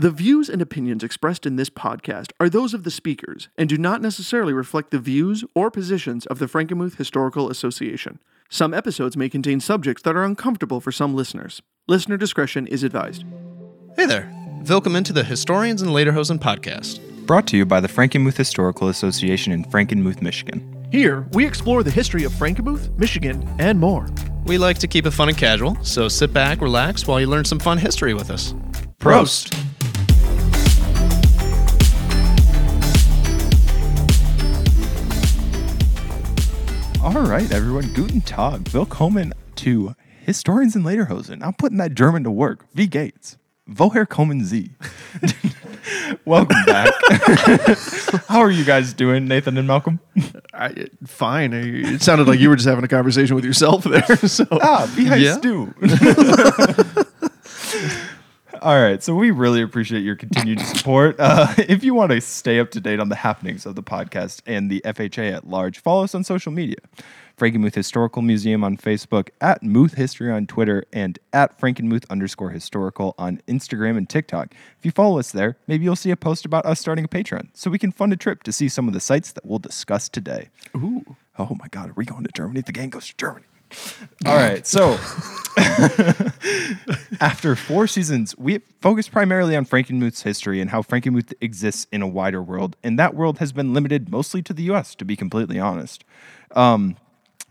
The views and opinions expressed in this podcast are those of the speakers and do not necessarily reflect the views or positions of the Frankenmuth Historical Association. Some episodes may contain subjects that are uncomfortable for some listeners. Listener discretion is advised. Hey there. Welcome into the Historians in Lederhosen podcast. Brought to you by the Frankenmuth Historical Association in Frankenmuth, Michigan. Here, we explore the history of Frankenmuth, Michigan, and more. We like to keep it fun and casual, so sit back, relax while you learn some fun history with us. Prost. All right, everyone. Guten Tag. Willkommen to Historians in Lederhosen. I'm putting that German to work. V. Gates. Woher kommen Sie? Welcome back. How are you guys doing, Nathan and Malcolm? I, fine. I- It sounded like you were just having a conversation with yourself there. So, Ah, wie heißt Yeah. du? All right, so we really appreciate your continued support. Uh, if you want to stay up to date on the happenings of the podcast and the FHA at large, follow us on social media. Frankenmuth Historical Museum on Facebook, at Muth History on Twitter, and at Frankenmuth underscore historical on Instagram and TikTok. If you follow us there, maybe you'll see a post about us starting a Patreon so we can fund a trip to see some of the sites that we'll discuss today. Ooh. Oh my God, are we going to Germany? The gang goes to Germany. All right, so after four seasons, we focused primarily on Frankenmuth's history and how Frankenmuth exists in a wider world, and that world has been limited mostly to the U.S. To be completely honest, um,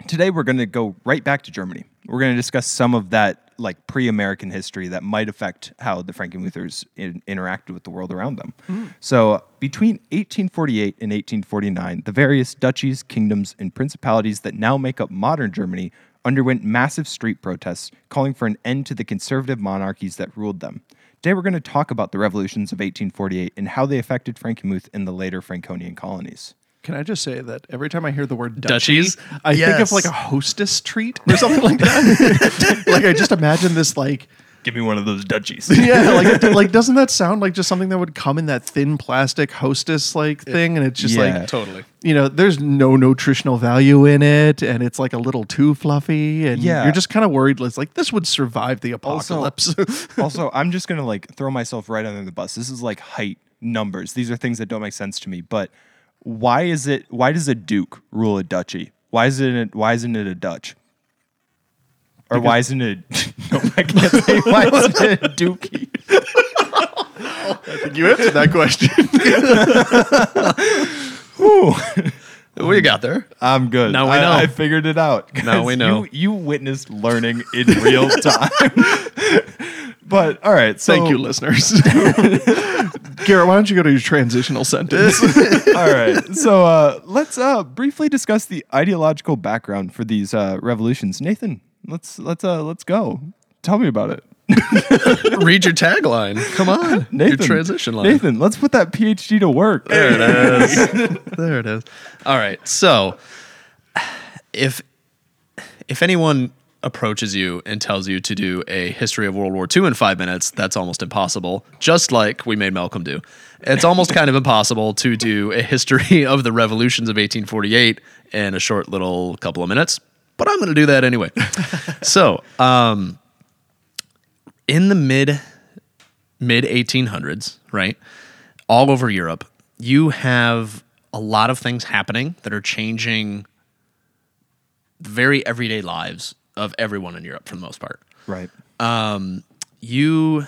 today we're going to go right back to Germany. We're going to discuss some of that like pre-American history that might affect how the Frankenmuthers in, interacted with the world around them. So between 1848 and 1849, the various duchies, kingdoms, and principalities that now make up modern Germany underwent massive street protests calling for an end to the conservative monarchies that ruled them. Today we're going to talk about the revolutions of 1848 and how they affected Frankenmuth in the later Franconian colonies. can I just say that every time I hear the word Duchies? duchy, I think of like a hostess treat or something like that. like I just imagine this like Give me one of those duchies. yeah, like like doesn't that sound like just something that would come in that thin plastic hostess like thing and it's just Yeah. like Totally. you know, there's no nutritional value in it, and it's like a little too fluffy, and Yeah. you're just kind of worried. It's like this would survive the apocalypse. also, I'm just gonna like throw myself right under the bus. This is like height numbers. These are things that don't make sense to me. But why is it? Why does a duke rule a duchy? Why isn't it? Why isn't it a Dutch? Or why isn't it? no, I can't say. Why isn't it a dookie? I think you answered that question. What you got there? I'm good. Now we I- know. I, figured it out. Now we know. You, you witnessed learning in real time. but all right. So Thank you, listeners. Garrett, why don't you go to your transitional sentence? All right. So uh, let's uh, briefly discuss the ideological background for these uh, revolutions. Nathan, let's let's uh, let's go. Tell me about it. Read your tagline. Come on. Nathan, Your transition line. Nathan, let's put that PhD to work. There it is. there it is. All right. So, if if anyone approaches you and tells you to do a history of World War II in five minutes, that's almost impossible. Just like we made Malcolm do. It's almost kind of impossible to do a history of the revolutions of 1848 in a short little couple of minutes. But I'm going to do that anyway. so, um, in the mid mid 1800s, right? All over Europe, you have a lot of things happening that are changing the very everyday lives of everyone in Europe for the most part. Right. You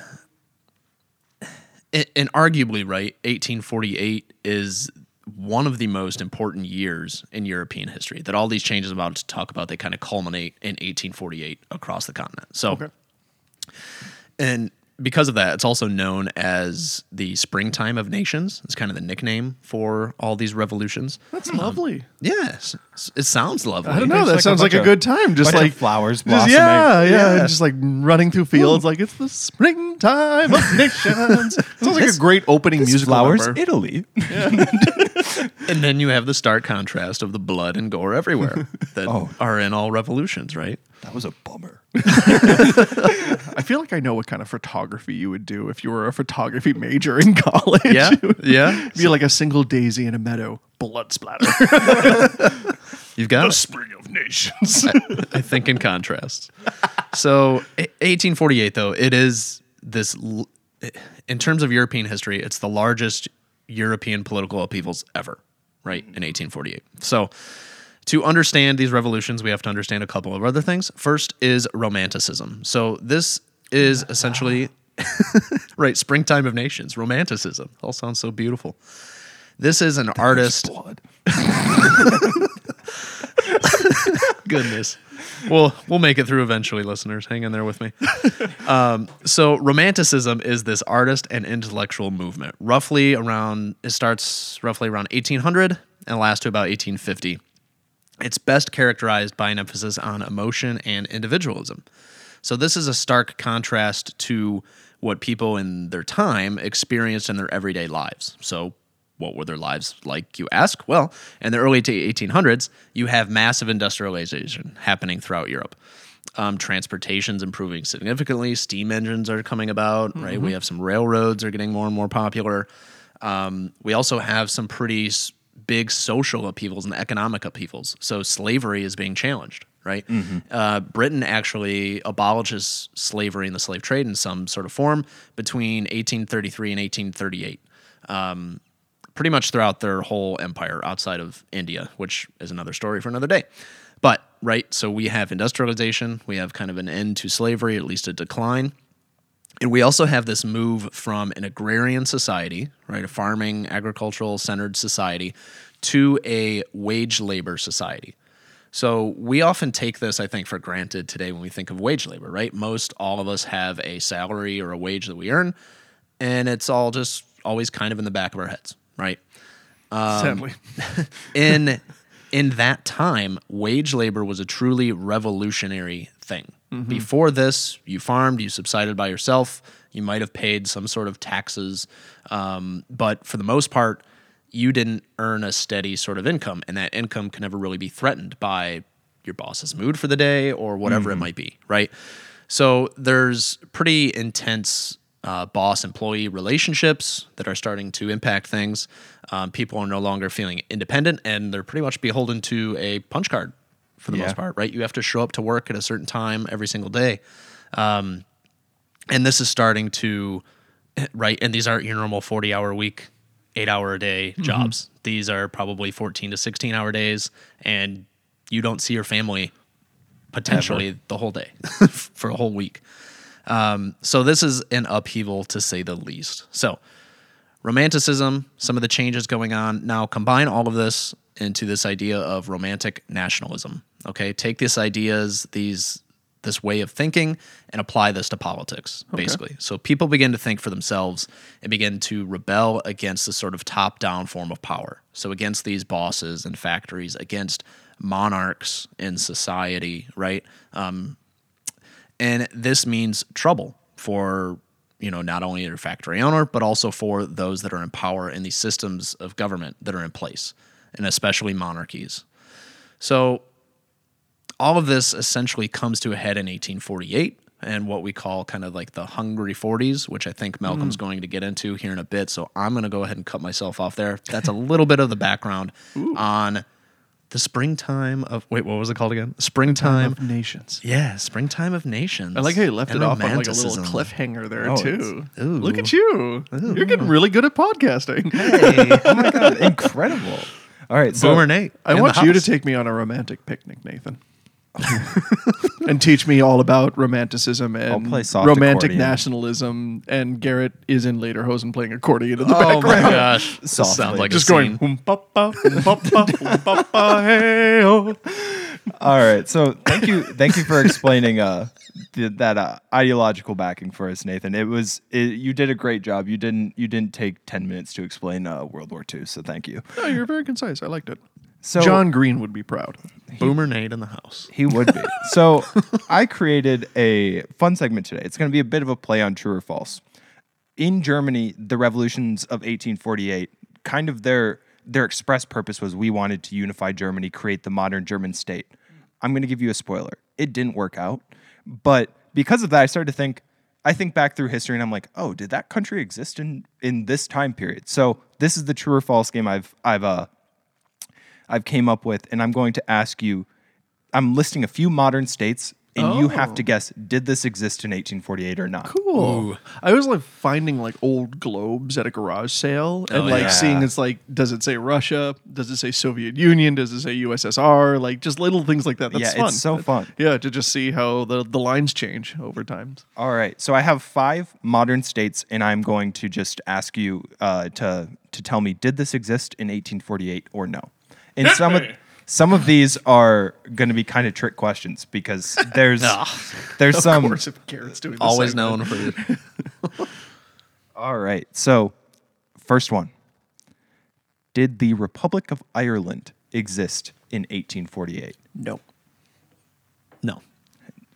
and and arguably, right, 1848 is one of the most important years in European history. That all these changes I'm about to talk about, they kind of culminate in 1848 across the continent. So and because of that, it's also known as the springtime of nations. It's kind of the nickname for all these revolutions. That's um, lovely. Yes, it sounds lovely. I don't know. That like a sounds like a good time. Just like flowers just- blossoming. yeah, yeah, Yeah. Just like running through fields, like it's the springtime of nations. sounds like a great opening This musical flowers, number. Italy. And then you have the stark contrast of the blood and gore everywhere that Oh. are in all revolutions, right? That was a bummer. I feel like I know what kind of photography you would do if you were a photography major in college. Yeah, It would yeah. Be like a single daisy in a meadow, blood splatter. You've got a spring of nations. I think in contrast. So, a- 1848 though, it is this l- in terms of European history, it's the largest European political upheavals ever, right? In 1848. So, to understand these revolutions, we have to understand a couple of other things. First is Romanticism. So, this is essentially, right, springtime of nations, Romanticism. All sounds so beautiful. This is an artist. Goodness. We'll we'll make it through eventually, listeners. Hang in there with me. Um, so Romanticism is this artist and intellectual movement. Roughly around it starts roughly around 1800 and lasts to about 1850. It's best characterized by an emphasis on emotion and individualism. So this is a stark contrast to what people in their time experienced in their everyday lives. So what were their lives like, you ask? Well, in the early to 1800s, you have massive industrialization happening throughout Europe. Um, transportation's improving significantly. Steam engines are coming about, right? We have some railroads are getting more and more popular. Um, we also have some pretty s- big social upheavals and economic upheavals. So slavery is being challenged, right? Uh, Britain actually abolishes slavery and the slave trade in some sort of form between 1833 and 1838 pretty much throughout their whole empire outside of India, which is another story for another day. But, right, so we have industrialization, we have kind of an end to slavery, at least a decline. And we also have this move from an agrarian society, right, a farming, agricultural centered society, to a wage labor society. So we often take this, I think, for granted today when we think of wage labor, right? Most all of us have a salary or a wage that we earn, and it's all just always kind of in the back of our heads, right? Sadly. Um, in in that time, wage labor was a truly revolutionary thing. Mm-hmm. Before this, you farmed, you subsided by yourself, you might have paid some sort of taxes, um, but for the most part, you didn't earn a steady sort of income, and that income can never really be threatened by your boss's mood for the day or whatever it mm-hmm. might be, right? So there's pretty intense uh, boss employee relationships that are starting to impact things. Um, people are no longer feeling independent and they're pretty much beholden to a punch card for the Yeah. most part, right? You have to show up to work at a certain time every single day. Um, and this is starting to, right? And these aren't your normal 40 hour week, eight hour a day jobs. These are probably 14 to 16 hour days, and you don't see your family potentially the whole day for a whole week. Um, so this is an upheaval to say the least. So romanticism, some of the changes going on. Now combine all of this into this idea of romantic nationalism. Okay, take these ideas, these this way of thinking, and apply this to politics, basically. So people begin to think for themselves and begin to rebel against the sort of top-down form of power. So against these bosses and factories, against monarchs in society, right? Um, and this means trouble for you know not only your factory owner but also for those that are in power in these systems of government that are in place and especially monarchies. So all of this essentially comes to a head in 1848 and what we call kind of like the hungry 40s which i think malcolm's mm. going to get into here in a bit. So i'm going to go ahead and cut myself off there. That's a little bit of the background on the springtime of wait what was it called again springtime of nations. yeah, springtime of nations. I like how you left and it off on like a little cliffhanger there Oh, too. ooh. Look at you! You're getting really good at podcasting. Hey, Oh my god, incredible! All right, so Boomer Nate. I want you to take me on a romantic picnic, Nathan. And teach me all about romanticism and romantic accordion. nationalism. And Garrett is in Lederhosen playing accordion in the Oh my gosh, this sounds like Just a going, scene. "Hum, pa, pa, hum, pa, pa, hum, pa, pa, hey, oh." All right. So thank you, thank you for explaining uh, the, that uh, ideological backing for us, Nathan. It was it, you did a great job. You didn't you didn't take ten minutes to explain uh, World War II. So thank you. No, you're very concise. I liked it. So John Green would be proud. Boomer Nate in the house. He would be. so I created a fun segment today. It's going to be a bit of a play on true or false. In Germany, the revolutions of 1848, kind of their their express purpose was we wanted to unify Germany, create the modern German state. I'm going to give you a spoiler. It didn't work out. But because of that, I started to think I think back through history and I'm like, "Oh, did that country exist in in this time period?" So, this is the true or false game I've I've uh I've came up with and I'm going to ask you I'm listing a few modern states and you have to Oh. guess did this exist in 1848 or not. Cool. I always like finding like old globes at a garage sale and Oh, like yeah. seeing it's like, does it say Russia? Does it say Soviet Union? Does it say USSR? Like just little things like that. That's yeah, fun. it's so fun. Yeah, to just see how the, the lines change over time. All right. So I have five modern states, and I'm going to just ask you uh, to to tell me did this exist in 1848 or no? And some of some of these are going to be kind of trick questions because there's there's Of some. course, if Garrett's doing the Always segment. known for All right. So first one. Did the Republic of Ireland exist in 1848? No. no.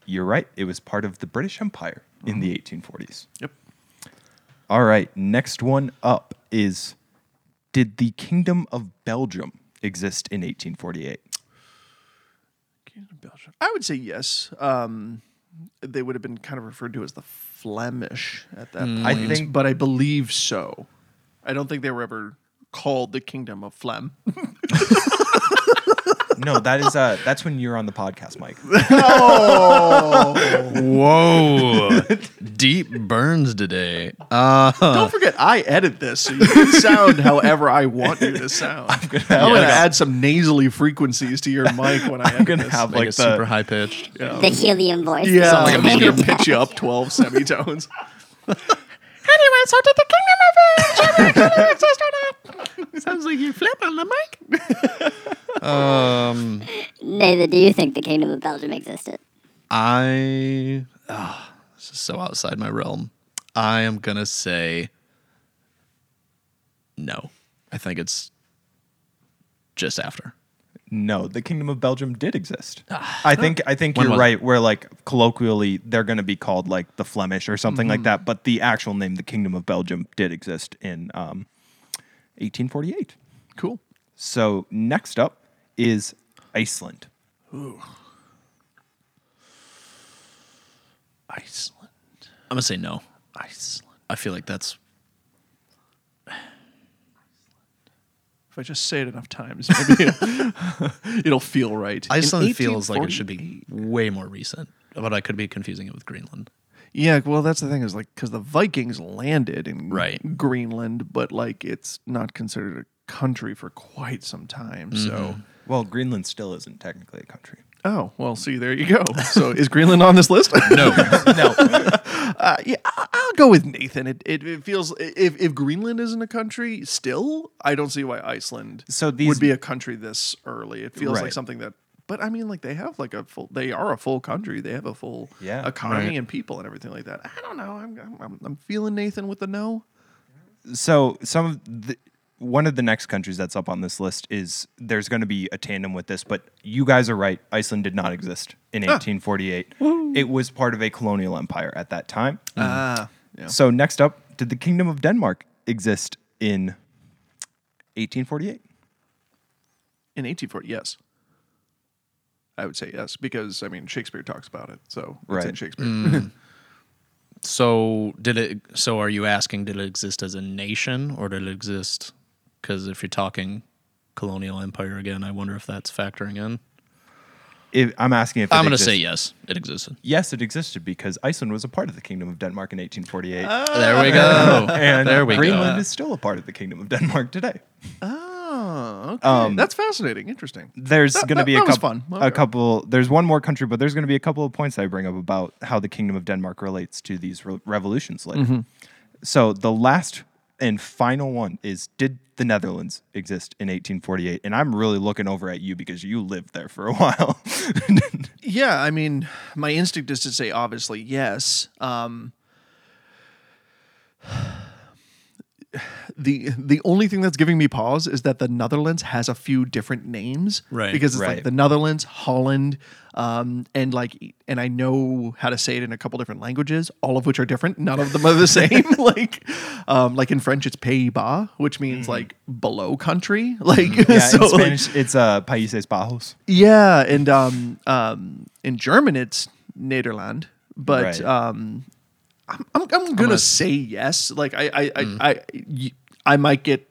You're right. It was part of the British Empire in the mm-hmm. 1840s. Yep. All right, next one up is Did the Kingdom of Belgium exist in 1848? Kingdom Belgium. I would say yes. Um, they would have been kind of referred to as the Flemish at that point. I think- but I believe so. I don't think they were ever called the Kingdom of Flem. No, that is uh that's when you're on the podcast, Mike. Oh, Whoa. Deep burns today. Uh, Don't forget, I edit this, so you can sound however I want you to sound. I'm gonna, add some nasally frequencies to your mic when I edit gonna this. have, like like a the- super high pitched. The helium voice. yeah, Sound like a I'm just medium. gonna pitch you up twelve semitones. Anyway, so did the Kingdom of Belgium exist or not? Sounds like you flip on the mic. um, Nathan, do you think the Kingdom of Belgium existed? I. ah, this is so outside my realm. I am going to say no. I think it's just after. No, the Kingdom of Belgium did exist. I think I think you're was right. Where like colloquially they're going to be called like the Flemish or something like that, but the actual name, the Kingdom of Belgium, did exist in um, 1848. Cool. So next up is Iceland. Iceland. I'm going to say no. Iceland. I feel like that's. If I just say it enough times, maybe it'll feel right. In Iceland feels like it should be 1848 way more recent, but I could be confusing it with Greenland. Yeah, well, that's the thing is like because the Vikings landed in Right. Greenland, but like it's not considered a country for quite some time. So, Well, Greenland still isn't technically a country. oh well, see, there you go. So, is Greenland on this list? No. no, uh, yeah, I- I'll go with Nathan. It, it, it feels if if Greenland isn't a country still, I don't see why Iceland So these- would be a country this early. It feels like something that. But I mean, like they have like a full. They are a full country. They have a full Yeah. economy Right. and people and everything like that. I don't know. I'm I'm, I'm, feeling Nathan with the no. so some of the one of the next countries that's up on this list is there's going to be a tandem with this, but you guys are right. Iceland did not exist in 1848. It was part of a colonial empire at that time. Ah, yeah. So next up, did the Kingdom of Denmark exist in 1848? In 1840, yes. I would say yes because I mean Shakespeare talks about it, so it's in Right. Shakespeare. Mm. So did it? So are you asking? Did it exist as a nation, or did it exist? Because if you're talking colonial empire again, I wonder if that's factoring in. If, I'm asking if it I'm going to say exists. yes, it existed. Yes, it existed because Iceland was a part of the Kingdom of Denmark in 1848. Ah. there we go. and there we Greenland go. is still a part of the Kingdom of Denmark today. Ah. Oh, okay. That's fascinating. Interesting. There's That- going to be a that couple, fun. a couple. There's one more country, but there's going to be a couple of points I bring up about how the Kingdom of Denmark relates to these re- revolutions later. Mm-hmm. So the last and final one is: Did the Netherlands exist in 1848? And I'm really looking over at you because you lived there for a while. Yeah, I mean, my instinct is to say obviously yes. Um, the the only thing that's giving me pause is that the Netherlands has a few different names, Right. Because it's Right. like the Netherlands, Holland, um, and like, and I know how to say it in a couple different languages, all of which are different. None of them are the same. like, um, like in French, it's Pays-Bas, which means like below country. Like, Mm-hmm. yeah, so in like- Spanish, it's uh, Países Bajos. yeah, and um, um, in German it's Nederland, but Right. um, I'm, I'm, I'm gonna say yes. Like I, I, I, mm. I might get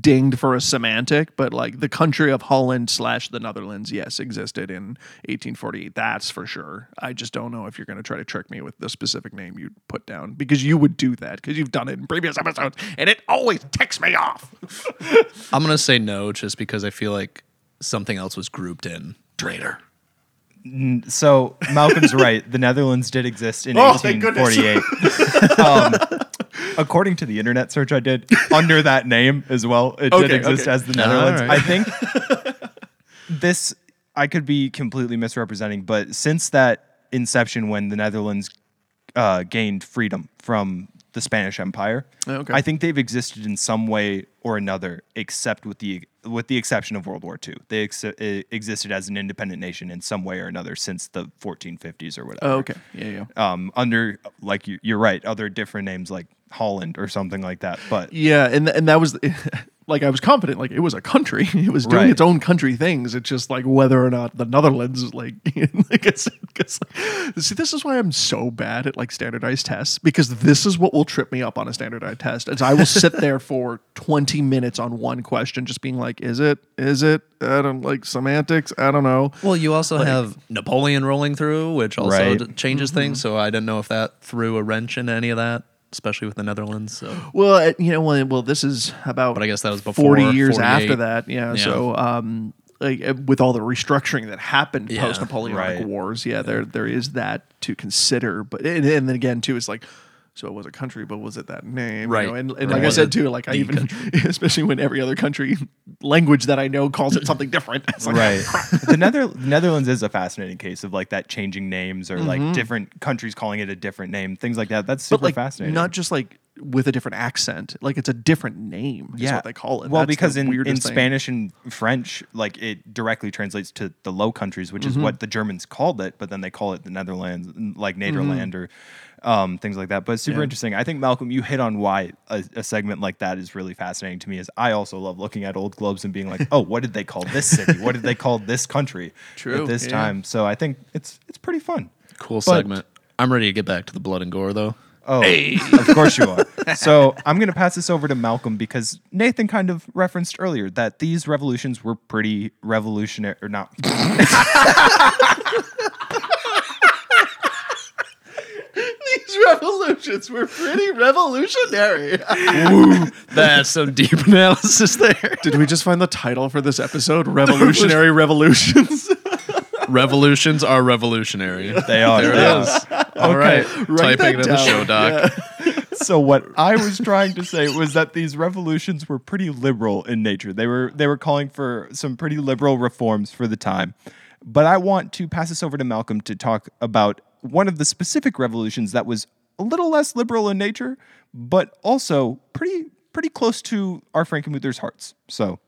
dinged for a semantic, but like the country of Holland slash the Netherlands, yes, existed in 1848. That's for sure. I just don't know if you're going to try to trick me with the specific name you put down because you would do that because you've done it in previous episodes and it always ticks me off. I'm gonna say no, just because I feel like something else was grouped in. Traitor. So Malcolm's right. The Netherlands did exist in Oh, 1848. um, according to the internet search I did, under that name as well, it Okay, did exist okay. as the Netherlands. Right. I think this I could be completely misrepresenting, but since that inception, when the Netherlands uh, gained freedom from the Spanish Empire, Okay. I think they've existed in some way or another, except with the with the exception of World War II. They ex- uh, existed as an independent nation in some way or another since the 1450s or whatever. Oh, okay. Yeah, yeah. Um, under like you, you're right, other different names like Holland or something like that. But Yeah, and and that was like I was confident like it was a country. It was doing Right. its own country things. It's just like whether or not the Netherlands like like it's, it's like, see this is why I'm so bad at like standardized tests because this is what will trip me up on a standardized test. Is I will sit there for 20 minutes on one question just being like is it is it I don't like semantics, I don't know. Well, you also have Napoleon rolling through, which also Right. d- changes mm-hmm. things. So I didn't know if that threw a wrench into any of that, especially with the Netherlands. So Well, it- you know, well, well, this is about. But I guess that was before 40 years 48. after that. Yeah. Yeah. So, um, like uh, with all the restructuring that happened Yeah, post Napoleonic right. Wars, yeah, there there is that to consider. But and, and then again, too, it's like. So it was a country, but was it that name? you Right. know? And, and Or like I said too, like I the even, especially when every other country language that I know calls it something different. It's like, right, the Nether- Netherlands is a fascinating case of like that changing names or like different countries calling it a different name, things like that. That's super but like fascinating. not just like with a different accent, like it's a different name. Is what they call it. Well, That's because in, in. Spanish and French, like it directly translates to the Low Countries, which is Mm-hmm. what the Germans called it, but then they call it the Netherlands, like Mm-hmm. Or um, things like that. But super Yeah. interesting. I think Malcolm, you hit on why a, a segment like that is really fascinating to me. Is I also love looking at old globes and being like, oh, what did they call this city? What did they call this country True, at this yeah. time? So I think it's it's pretty fun. cool But- segment. I'm ready to get back to the blood and gore, though. Oh, of course you are. So I'm going to pass this over to Malcolm because Nathan kind of referenced earlier that these revolutions were pretty revolutionary, or not. These revolutions were pretty revolutionary. That's some deep analysis there. Did we just find the title for this episode? Revolutionary Revolutions. Revolutions are revolutionary. They are. There they it are. is. All right. Write Typing it in the down. show doc. So what I was trying to say was that these revolutions were pretty liberal in nature. They were they were calling for some pretty liberal reforms for the time. But I want to pass this over to Malcolm to talk about one of the specific revolutions that was a little less liberal in nature, but also pretty pretty close to our Frankenmuther's hearts. So,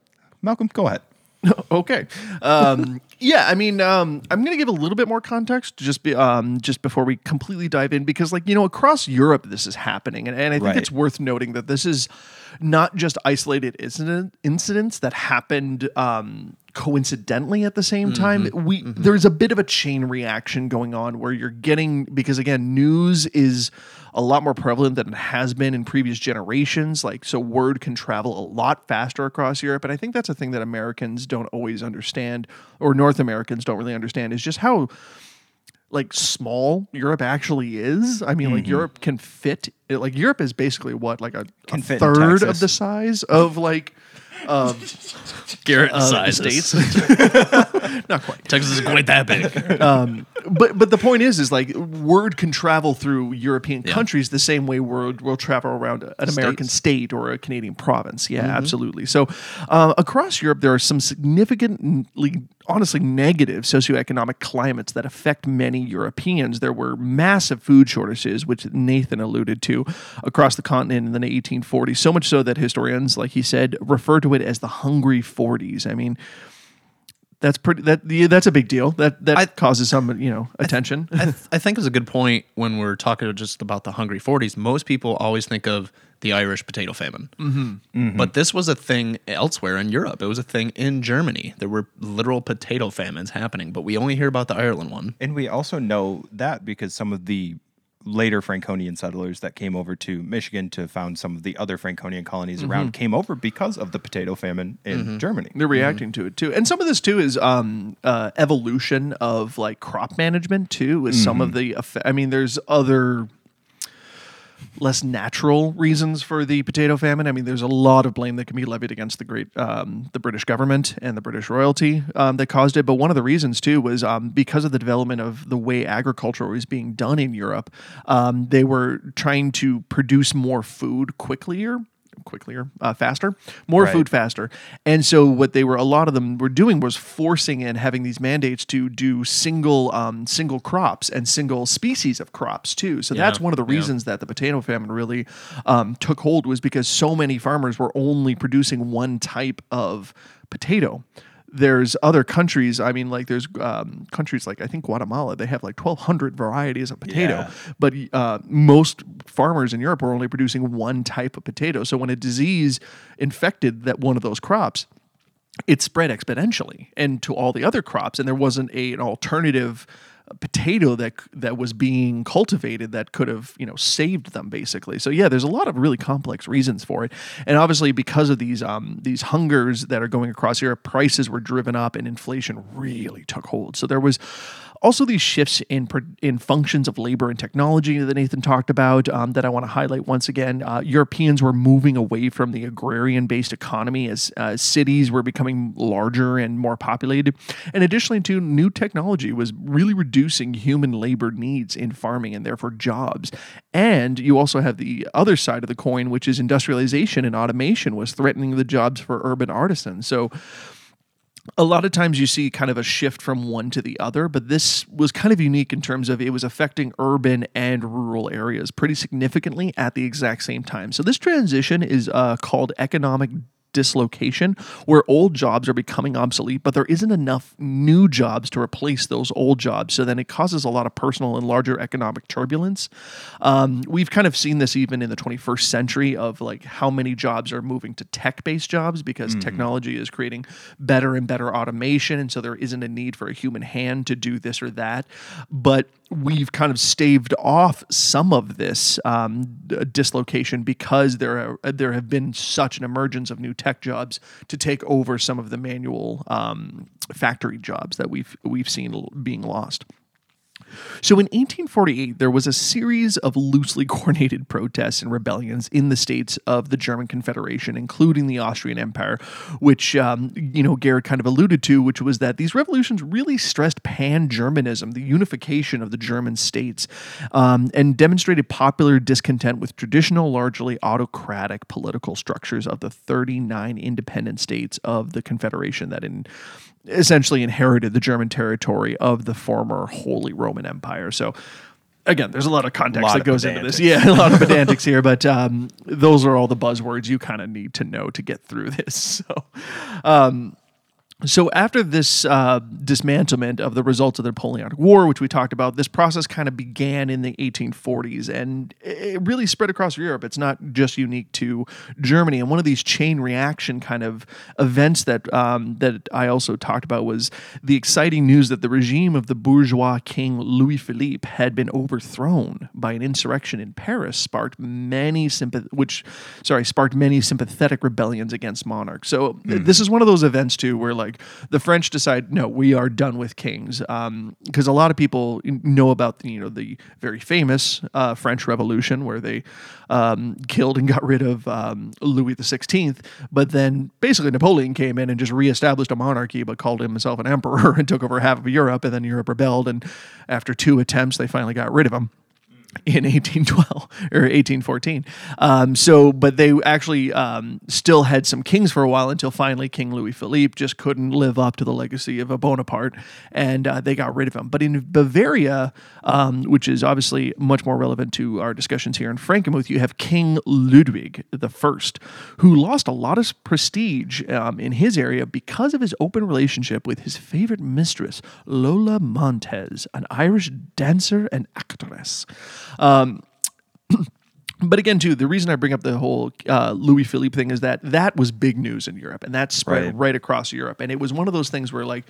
Malcolm, go ahead. okay. Um, yeah, I mean, um, I'm going to give a little bit more context just be, um, just before we completely dive in because, like, you know, across Europe, this is happening, and, and I think Right. it's worth noting that this is not just isolated incident incidents that happened um, coincidentally at the same time. We there's a bit of a chain reaction going on where you're getting because again, news is a lot more prevalent than it has been in previous generations. Like, so word can travel a lot faster across Europe. And I think that's a thing that Americans don't always understand, or North Americans don't really understand, is just how like small Europe actually is. I mean, Mm-hmm. like Europe can fit. Like Europe is basically what like a, a third of the size of like um, Garrett uh, decides. states. Not quite. Texas is quite that big. Um, but but the point is, is like word can travel through European countries the same way word will travel around an American state or a Canadian province. Yeah, absolutely. So uh, across Europe, there are some significantly, honestly, negative socioeconomic climates that affect many Europeans. There were massive food shortages, which Nathan alluded to, across the continent in the 1840s. So much so that historians, like he said, refer to it as the Hungry 40s. I mean. That's pretty. That yeah, that's a big deal. That that I- causes some you know attention. I, th- I think it's a good point when we're talking just about the hungry 40s. Most people always think of the Irish potato famine. Mm-hmm. But this was a thing elsewhere in Europe. It was a thing in Germany. There were literal potato famines happening, but we only hear about the Ireland one. And we also know that because some of the later Franconian settlers that came over to Michigan to found some of the other Franconian colonies around came over because of the potato famine in Germany. They're reacting to it too, and some of this too is um, uh, evolution of like crop management too. Is some of the effe- I mean, there's other less natural reasons for the potato famine. I mean, there's a lot of blame that can be levied against the great um, the British government and the British royalty um, that caused it. But one of the reasons too was um, because of the development of the way agriculture was being done in Europe. Um, they were trying to produce more food quicker quicker, uh, faster, more Right. food faster. And so what they were, a lot of them were doing was forcing and having these mandates to do single, um, single crops and single species of crops too. So that's one of the yeah. reasons that the potato famine really um, took hold was because so many farmers were only producing one type of potato. There's other countries. I mean, like there's um, countries like I think Guatemala. They have like 1,200 varieties of potato, Yeah. but uh, most farmers in Europe were only producing one type of potato. So when a disease infected that one of those crops, it spread exponentially and to all the other crops, and there wasn't a, an alternative potato that that was being cultivated that could have you know saved them basically. So yeah, there's a lot of really complex reasons for it, and obviously because of these um, these hungers that are going across Europe, prices were driven up and inflation really took hold. So there was also these shifts in in functions of labor and technology that Nathan talked about um, that I want to highlight once again. Uh, Europeans were moving away from the agrarian based economy as uh, cities were becoming larger and more populated, and additionally, to new technology was really reducing human labor needs in farming and therefore jobs. And you also have the other side of the coin, which is industrialization and automation was threatening the jobs for urban artisans. So a lot of times you see kind of a shift from one to the other, but this was kind of unique in terms of it was affecting urban and rural areas pretty significantly at the exact same time. So this transition is uh, called economic dislocation where old jobs are becoming obsolete but there isn't enough new jobs to replace those old jobs. So then it causes a lot of personal and larger economic turbulence. Um, we've kind of seen this even in the 21st century of like how many jobs are moving to tech-based jobs because technology is creating better and better automation and so there isn't a need for a human hand to do this or that. But we've kind of staved off some of this um, dislocation because there are, there have been such an emergence of new tech jobs to take over some of the manual um, factory jobs that we've we've seen being lost. So in 1848, there was a series of loosely coordinated protests and rebellions in the states of the German Confederation, including the Austrian Empire, which, um, you know, Garrett kind of alluded to, which was that these revolutions really stressed pan Germanism, the unification of the German states, um, and demonstrated popular discontent with traditional, largely autocratic political structures of the 39 independent states of the Confederation that in essentially inherited the German territory of the former Holy Roman Empire. So again, there's a lot of context Lot that of goes into this. Yeah, a lot of pedantics here, but um, those are all the buzzwords you kind of need to know to get through this. So, um, so after this uh, dismantlement of the results of the Napoleonic War, which we talked about, this process kind of began in the 1840s, and it really spread across Europe. It's not just unique to Germany. And one of these chain reaction kind of events that um, that I also talked about was the exciting news that the regime of the bourgeois king Louis Philippe had been overthrown by an insurrection in Paris, sparked many sympath- which sorry sparked many sympathetic rebellions against monarchs. So th- this is one of those events too where like the French decide no, we are done with kings. Because a lot of people know about the, you know the very famous uh, French Revolution where they um, killed and got rid of um, Louis the Sixteenth, but then basically Napoleon came in and just reestablished a monarchy, but called himself an emperor and took over half of Europe, and then Europe rebelled, and after two attempts, they finally got rid of him in 1812 or 1814. Um, so, but they actually um, still had some kings for a while until finally King Louis Philippe just couldn't live up to the legacy of a Bonaparte, and uh, they got rid of him. But in Bavaria, um, which is obviously much more relevant to our discussions here in Frankenmuth, you have King Ludwig First, who lost a lot of prestige um, in his area because of his open relationship with his favorite mistress, Lola Montez, an Irish dancer and actress. Um, but again, too, the reason I bring up the whole uh, Louis Philippe thing is that that was big news in Europe, and that spread Right. right. across Europe. And it was one of those things where, like,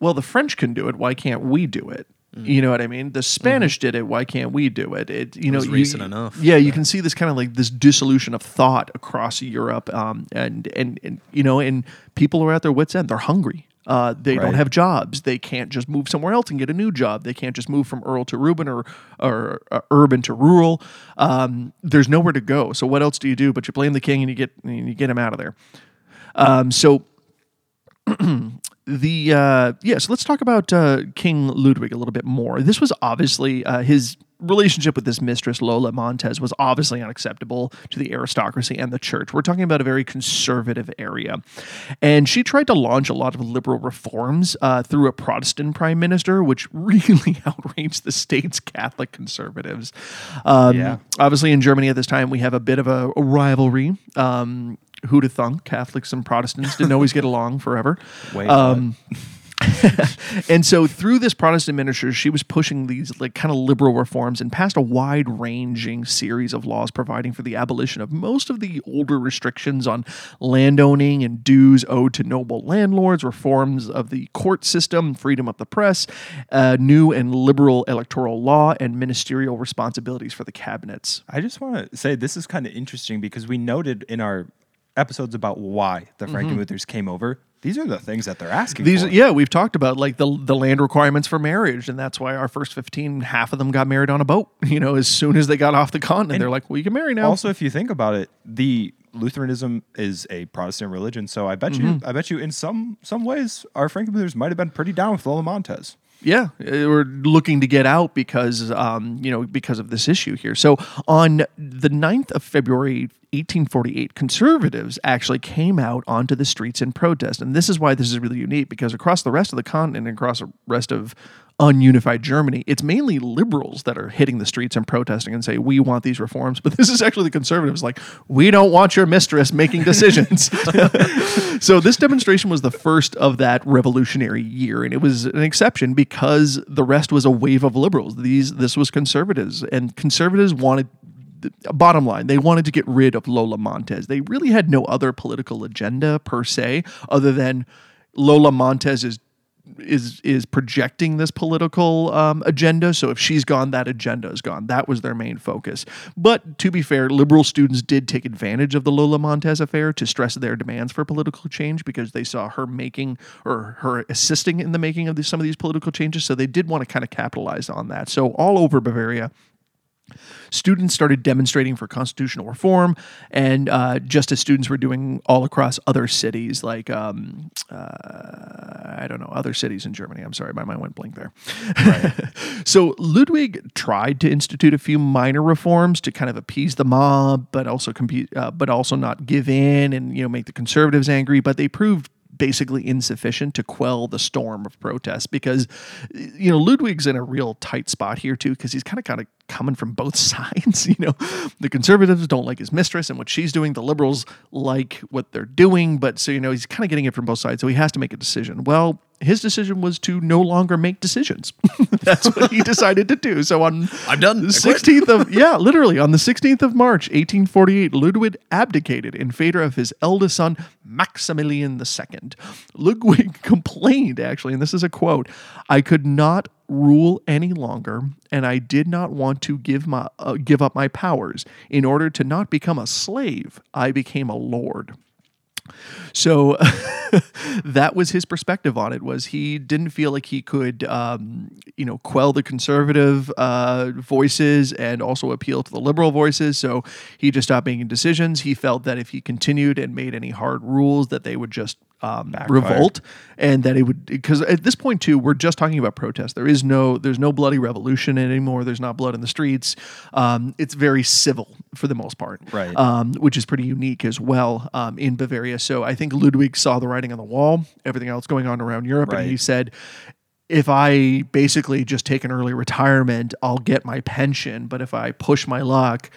well, the French can do it. Why can't we do it? You know what I mean? The Spanish did it. Why can't we do it? It you know was you- recent enough. Yeah, you can see this kind of like this dissolution of thought across Europe, um, and, and and you know, and people are at their wits' end. They're hungry. Uh, they don't have jobs. They can't just move somewhere else and get a new job. They can't just move from Earl to Reuben or or uh, urban to rural. Um, there's nowhere to go. So what else do you do? But you blame the king and you get and you get him out of there. Um, so the uh, yes, let's talk about uh, King Ludwig a little bit more. This was obviously uh, his relationship with this mistress Lola Montez was obviously unacceptable to the aristocracy and the church. We're talking about a very conservative area, and she tried to launch a lot of liberal reforms uh, through a Protestant prime minister, which really outraged the state's Catholic conservatives. Um, Yeah. Obviously, in Germany at this time, we have a bit of a, a rivalry. Um, who'd have thunk Catholics and Protestants didn't always get along forever. Wait, Um, and so through this Protestant minister, she was pushing these like kind of liberal reforms and passed a wide-ranging series of laws providing for the abolition of most of the older restrictions on landowning and dues owed to noble landlords, reforms of the court system, freedom of the press, uh, new and liberal electoral law, and ministerial responsibilities for the cabinets. I just want to say this is kind of interesting because we noted in our episodes about why the Frankenmuthers came over. These are the things that they're asking These, for. yeah, we've talked about like the the land requirements for marriage, and that's why our first fifteen, half of them got married on a boat. You know, as soon as they got off the continent, they're like, "Well, you can marry now." Also, if you think about it, the Lutheranism is a Protestant religion, so I bet Mm-hmm. you, I bet you, in some some ways, our Frankenmuthers might have been pretty down with Lola Montez. Yeah, uh, we're looking to get out because, um, you know, because of this issue here. So on the 9th of February, 1848, conservatives actually came out onto the streets in protest. And this is why this is really unique because across the rest of the continent and across the rest of ununified Germany, it's mainly liberals that are hitting the streets and protesting and say, we want these reforms. But this is actually the conservatives like, we don't want your mistress making decisions. so this demonstration was the first of that revolutionary year. And it was an exception because the rest was a wave of liberals. These This was conservatives. And conservatives wanted bottom line, they wanted to get rid of Lola Montez. They really had no other political agenda per se, other than Lola Montez is is is projecting this political um, agenda. So if she's gone, that agenda is gone. That was their main focus. But to be fair, liberal students did take advantage of the Lola Montez affair to stress their demands for political change because they saw her making or her assisting in the making of some of these political changes. So they did want to kind of capitalize on that. So all over Bavaria, students started demonstrating for constitutional reform, and uh, just as students were doing all across other cities, like um, uh, I don't know, other cities in Germany. I'm sorry, my mind went blank there. so Ludwig tried to institute a few minor reforms to kind of appease the mob, but also compete, uh, but also not give in and you know make the conservatives angry. But they proved basically insufficient to quell the storm of protests because you know Ludwig's in a real tight spot here too because he's kind of kind of coming from both sides you know? The conservatives don't like his mistress and what she's doing. The liberals like what they're doing but so you know he's kind of getting it from both sides so he has to make a decision. Well his decision was to no longer make decisions that's what he decided to do so on I'm done. the 16th of yeah, literally on the 16th of March, 1848, Ludwig abdicated in favor of his eldest son Maximilian II. Ludwig complained actually, and this is a quote: "I could not rule any longer, and I did not want to give my uh, give up my powers. In order to not become a slave, I became a lord." So that was his perspective on it. Was he didn't feel like he could, um, you know, quell the conservative uh, voices and also appeal to the liberal voices. So he just stopped making decisions. He felt that if he continued and made any hard rules, that they would just um, revolt, and that it would because at this point too, we're just talking about protest. There is no there's no bloody revolution anymore. There's not blood in the streets. Um, it's very civil for the most part, Right. um, which is pretty unique as well um, in Bavaria. So I think Ludwig saw the writing on the wall, everything else going on around Europe, and he said, if I basically just take an early retirement, I'll get my pension. But if I push my luck,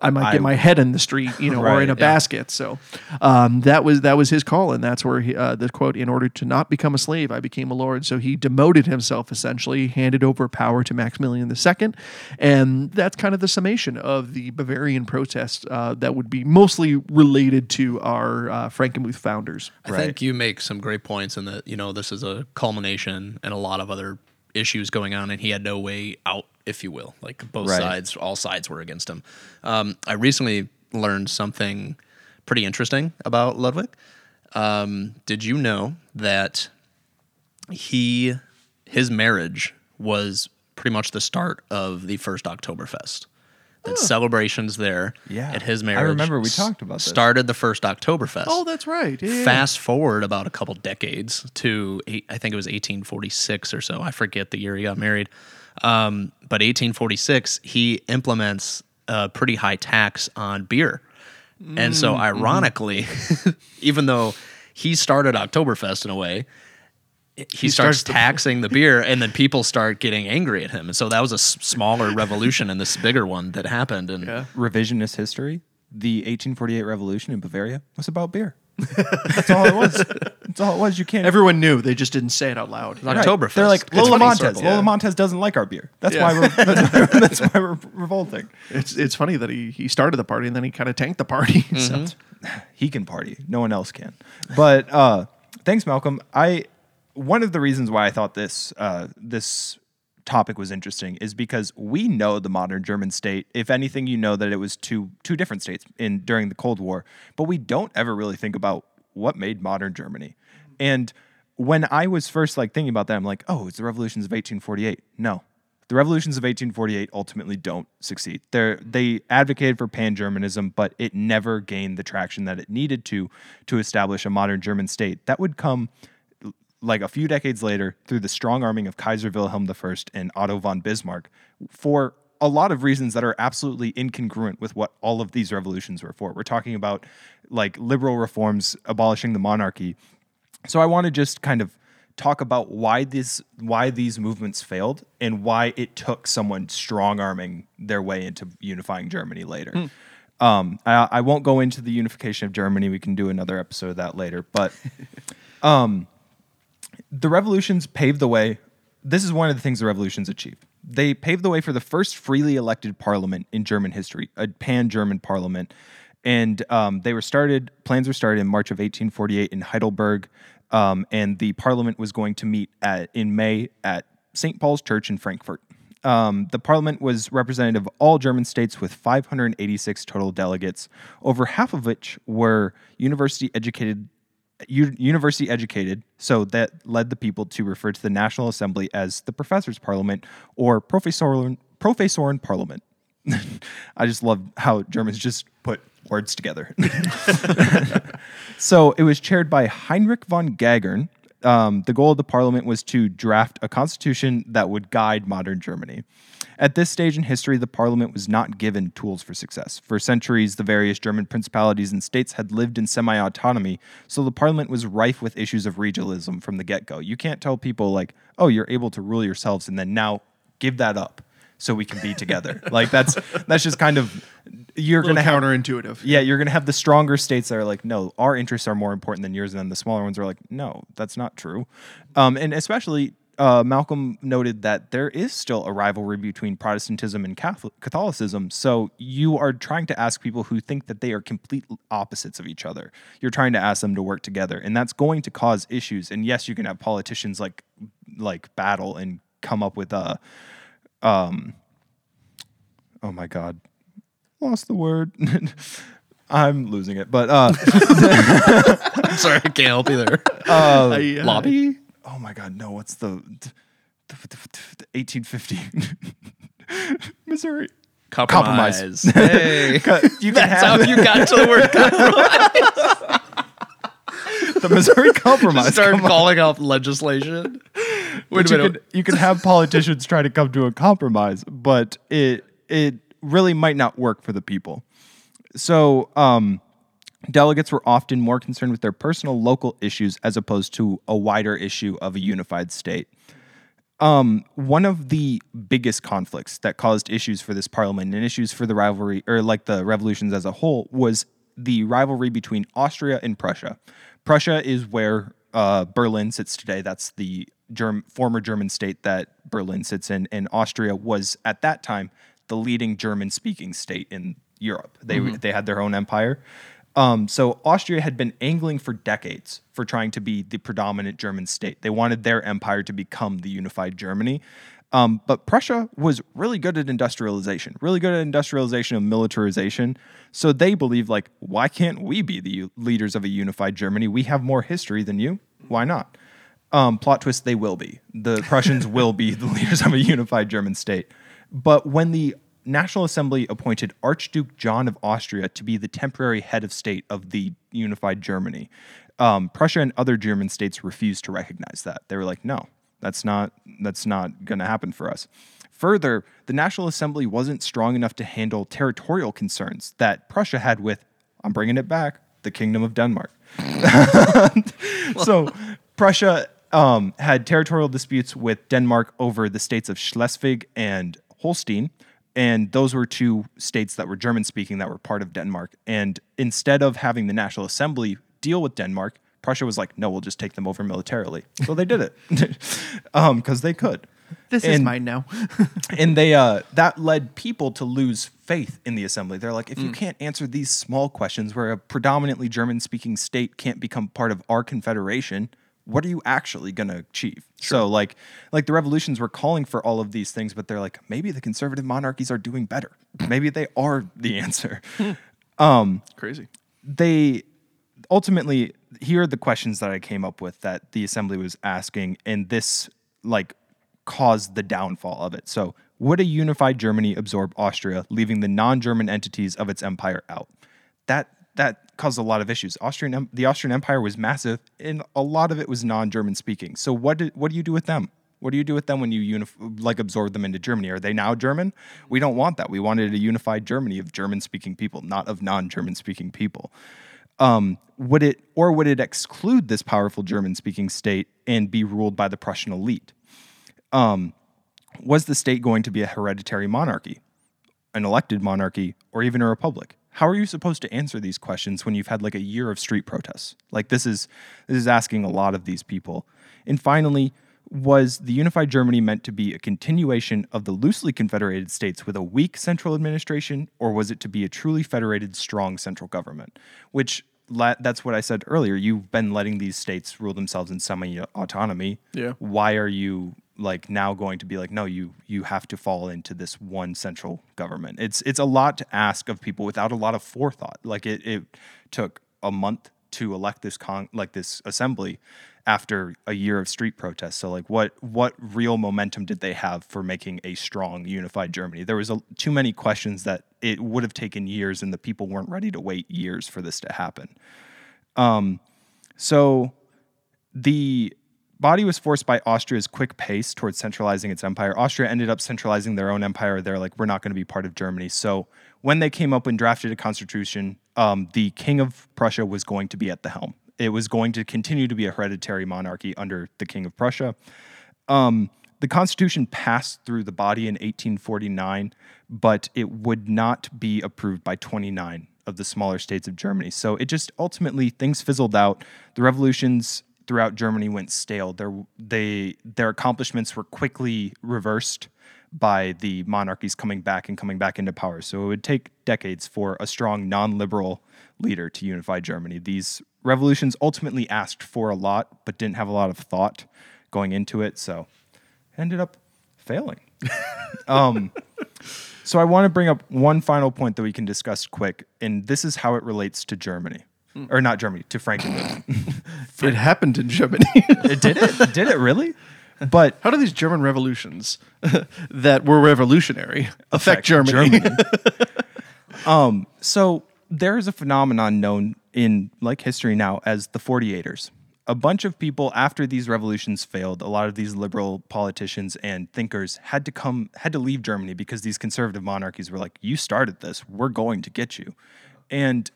I might I- get my head in the street, you know, or in a yeah. basket. So um, that was that was his call, and that's where he, uh, the quote: "In order to not become a slave, I became a lord." So he demoted himself, essentially, handed over power to Maximilian II, and that's kind of the summation of the Bavarian protests uh, that would be mostly related to our uh, Frankenmuth founders. I Right. think you make some great points in that, you know, this is a culmination and a lot of other issues going on, and he had no way out, if you will. Like both Right. sides, all sides were against him. Um, I recently learned something pretty interesting about Ludwig. Um, did you know that he his marriage was pretty much the start of the first Oktoberfest? That celebrations there Yeah. at his marriage. I remember we talked about this. Started the first Oktoberfest. Oh, that's right. Yeah, yeah, yeah. Fast forward about a couple decades to eight, I think it was 1846 or so. I forget the year he got married. Um, but 1846, he implements a pretty high tax on beer. And so, Mm-hmm. ironically, even though he started Oktoberfest in a way, he, starts, starts the- taxing the beer, and then people start getting angry at him. And so that was a s- smaller revolution and this bigger one that happened. And Yeah. Revisionist history. The 1848 revolution in Bavaria was about beer. That's all it was. That's all it was. You can't. Everyone knew. They just didn't say it out loud. Right. Right. Oktoberfest. They're like It's Lola funny Montez. circle. Lola Yeah. Montez doesn't like our beer. That's Yeah. why we're that's, that's why we're revolting. It's it's funny that he he started the party and then he kind of tanked the party. So- He can party. No one else can. But uh, thanks, Malcolm. I one of the reasons why I thought this uh, this topic was interesting is because we know the modern German state. If anything, you know that it was two two different states in during the Cold War, but we don't ever really think about what made modern Germany. And when I was first like thinking about that, I'm like, oh, it's the revolutions of 1848. No. The revolutions of 1848 ultimately don't succeed. They they advocated for pan-Germanism, but it never gained the traction that it needed to to establish a modern German state. That would come like a few decades later through the strong arming of Kaiser Wilhelm I and Otto von Bismarck for a lot of reasons that are absolutely incongruent with what all of these revolutions were for. We're talking about like liberal reforms abolishing the monarchy. So I want to just kind of talk about why this why these movements failed and why it took someone strong arming their way into unifying Germany later. Um, I, I won't go into the unification of Germany. We can do another episode of that later. But the revolutions paved the way. This is one of the things the revolutions achieved. They paved the way for the first freely elected parliament in German history, a pan-German parliament, and um, they were started. Plans were started in March of 1848 in Heidelberg, um, and the parliament was going to meet at in May at St. Paul's Church in Frankfurt. Um, the parliament was representative of all German states with 586 total delegates, over half of which were university educated u- university educated, so that led the people to refer to the National Assembly as the Professors' Parliament or Professoren, Professoren Parliament. I just love how Germans just put words together. so it was chaired by Heinrich von Gagern. Um, the goal of the parliament was to draft a constitution that would guide modern Germany. At this stage in history, the parliament was not given tools for success. For centuries, the various German principalities and states had lived in semi autonomy, so the parliament was rife with issues of regionalism from the get go. You can't tell people, like, oh, you're able to rule yourselves, and then now give that up so we can be together. like, that's, that's just kind of, you're going to have counterintuitive. yeah, you're going to have the stronger states that are like, no, our interests are more important than yours, and then the smaller ones are like, no, that's not true. Um, and especially, uh, Malcolm noted that there is still a rivalry between Protestantism and Catholicism. So you are trying to ask people who think that they are complete opposites of each other. You're trying to ask them to work together, and that's going to cause issues. And yes, you can have politicians like like battle and come up with a um oh my god lost the word i'm losing it but uh sorry, I can't help you there. I, uh, Lobby? oh my god no what's the, the, the, the 1850 missouri Compromise. Compromise. Hey. you can That's how have you got to the word compromise. the missouri compromise Start Come calling out legislation. Wait But a you minute. could, you can have politicians try to come to a compromise, but it it really might not work for the people. So um, delegates were often more concerned with their personal local issues as opposed to a wider issue of a unified state. Um, one of the biggest conflicts that caused issues for this parliament and issues for the rivalry, or like the revolutions as a whole, was the rivalry between Austria and Prussia. Prussia is where uh, Berlin sits today. That's the Germ- former German state that Berlin sits in, and Austria was at that time the leading German-speaking state in Europe. They they had their own empire. Um, so Austria had been angling for decades for trying to be the predominant German state. They wanted their empire to become the unified Germany. Um, but Prussia was really good at industrialization, really good at industrialization and militarization. So they believed, like, why can't we be the u- leaders of a unified Germany? We have more history than you. Why not? Um, plot twist: They will be. The Prussians will be the leaders of a unified German state. But when the National Assembly appointed Archduke John of Austria to be the temporary head of state of the unified Germany, um, Prussia and other German states refused to recognize that. They were like, "No, that's not that's not going to happen for us." Further, the National Assembly wasn't strong enough to handle territorial concerns that Prussia had with, I'm bringing it back, the Kingdom of Denmark. so Prussia um, had territorial disputes with Denmark over the states of Schleswig and Holstein. And those were two states that were German speaking that were part of Denmark. And instead of having the National Assembly deal with Denmark, Prussia was like, no, we'll just take them over militarily. So they did it because they could. This is mine now. and they uh, that led people to lose faith in the assembly. They're like, if you can't answer these small questions, where a predominantly German-speaking state can't become part of our confederation, what are you actually going to achieve? So, like, like the revolutions were calling for all of these things, but they're like, maybe the conservative monarchies are doing better. maybe they are the answer. Um, Crazy. they ultimately here are the questions that I came up with that the assembly was asking, and this like caused the downfall of it. So, would a unified Germany absorb Austria, leaving the non-German entities of its empire out? That that caused a lot of issues. Austrian the Austrian Empire was massive, and a lot of it was non-German speaking. So, what did, what do you do with them? What do you do with them when you unif- like absorb them into Germany? Are they now German? We don't want that. We wanted a unified Germany of German-speaking people, not of non-German-speaking people um, would it or would it exclude this powerful German speaking state and be ruled by the Prussian elite? Um, was the state going to be a hereditary monarchy, an elected monarchy, or even a republic? How are you supposed to answer these questions when you've had like a year of street protests? Like this is this is asking a lot of these people. And finally, was the unified Germany meant to be a continuation of the loosely confederated states with a weak central administration, or was it to be a truly federated, strong central government? Which la- that's what I said earlier. You've been letting these states rule themselves in semi autonomy. Yeah. Why are you like now going to be like no you you have to fall into this one central government it's it's a lot to ask of people without a lot of forethought like it, it took a month to elect this con like this assembly after a year of street protests so like what what real momentum did they have for making a strong unified germany there was a, too many questions that it would have taken years and the people weren't ready to wait years for this to happen um so the body was forced by Austria's quick pace towards centralizing its empire. Austria ended up centralizing their own empire. They're like, we're not going to be part of Germany. So when they came up and drafted a constitution, um, the king of Prussia was going to be at the helm. It was going to continue to be a hereditary monarchy under the king of Prussia. Um, the Constitution passed through the body in 1849, but it would not be approved by 29 of the smaller states of Germany. So it just ultimately things fizzled out. The revolutions throughout Germany went stale. Their they their accomplishments were quickly reversed by the monarchies coming back and coming back into power. So it would take decades for a strong non-liberal leader to unify Germany. These revolutions ultimately asked for a lot, but didn't have a lot of thought going into it. So ended up failing. um, so I want to bring up one final point that we can discuss quick, and this is how it relates to Germany, or not Germany, to Frankenmuth. It happened in Germany. it did it? Did it really? But How do these German revolutions that were revolutionary affect, Germany? Germany. um, so there is a phenomenon known in like history now as the 48ers. A bunch of people after these revolutions failed, a lot of these liberal politicians and thinkers had to come had to leave Germany because these conservative monarchies were like, "You started this. We're going to get you." And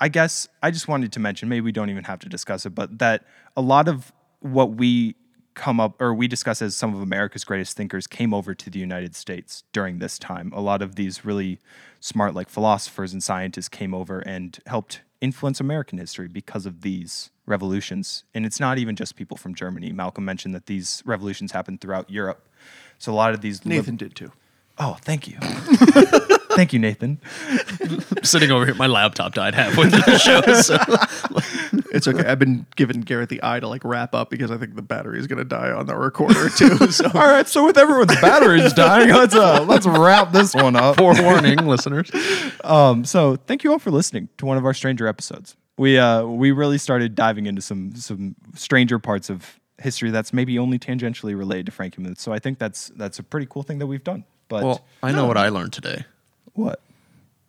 I guess I just wanted to mention, maybe we don't even have to discuss it, but that a lot of what we come up or we discuss as some of America's greatest thinkers came over to the United States during this time. A lot of these really smart, like philosophers and scientists, came over and helped influence American history because of these revolutions. And it's not even just people from Germany. Malcolm mentioned that these revolutions happened throughout Europe. So a lot of these Nathan did too. Oh, thank you. Thank you, Nathan. Sitting over here, my laptop died halfway through the show. So. It's okay. I've been giving Garrett the eye to like wrap up because I think the battery is going to die on the recorder too. So All right, so with everyone's batteries dying, let's uh, let's wrap this one up. Forewarning, listeners. Um, so thank you all for listening to one of our stranger episodes. We uh, we really started diving into some some stranger parts of history that's maybe only tangentially related to Frankenmuth. So I think that's that's a pretty cool thing that we've done. But Well, I know what I learned today. What?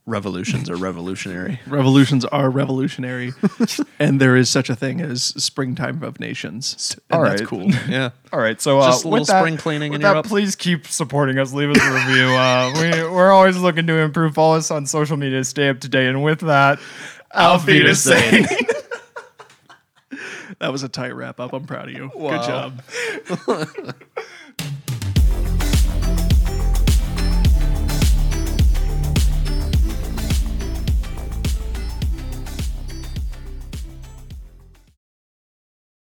Revolutions are revolutionary. revolutions are revolutionary, and there is such a thing as springtime of nations. And All that's right. cool. Yeah. All right, so uh, Just a with little that- spring cleaning with that, up. Please keep supporting us. Leave us a review. Uh, we, we're always looking to improve. Follow us on social media. Stay up to date. And with that, Auf Wiedersehen. That was a tight wrap up. I'm proud of you. Good job.